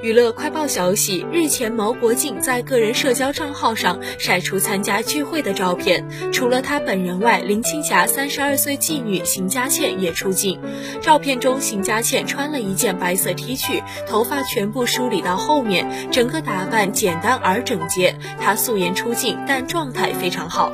娱乐快报消息：日前，毛国静在个人社交账号上晒出参加聚会的照片，除了他本人外，林青霞三十二岁继女邢佳倩也出镜。照片中，邢佳倩穿了一件白色 T 恤，头发全部梳理到后面，整个打扮简单而整洁。她素颜出镜，但状态非常好。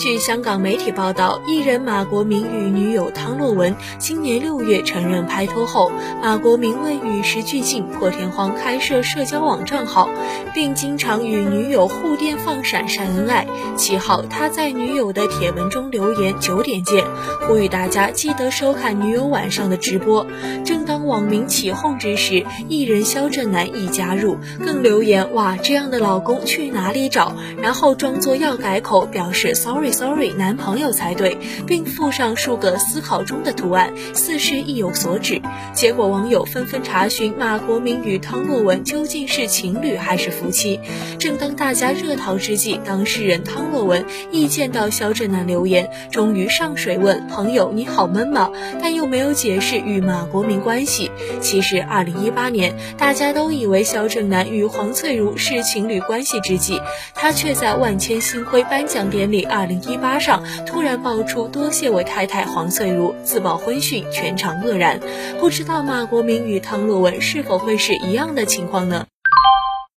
据香港媒体报道，艺人马国明与女友汤洛雯今年六月承认拍拖后，马国明为与时俱进破天荒开设社交网账号，并经常与女友互电放闪晒恩爱。七号，他在女友的帖文中留言“九点见”，呼吁大家记得收看女友晚上的直播。正当网民起哄之时，艺人肖正南亦加入，更留言：“哇，这样的老公去哪里找？”然后装作要改口，表示 “sorry”。Sorry，男朋友才对，并附上数个思考中的图案，似是意有所指。结果网友纷纷查询马国明与汤洛雯究竟是情侣还是夫妻。正当大家热讨之际，当事人汤洛雯一见到肖正南留言，终于上水问朋友你好闷吗？但又没有解释与马国明关系。其实，二零一八年大家都以为肖正南与黄翠如是情侣关系之际，他却在万千星辉颁奖典礼二零。一八上突然爆出多谢我太太黄翠如自曝婚讯，全场愕然。不知道马国明与汤洛雯是否会是一样的情况呢？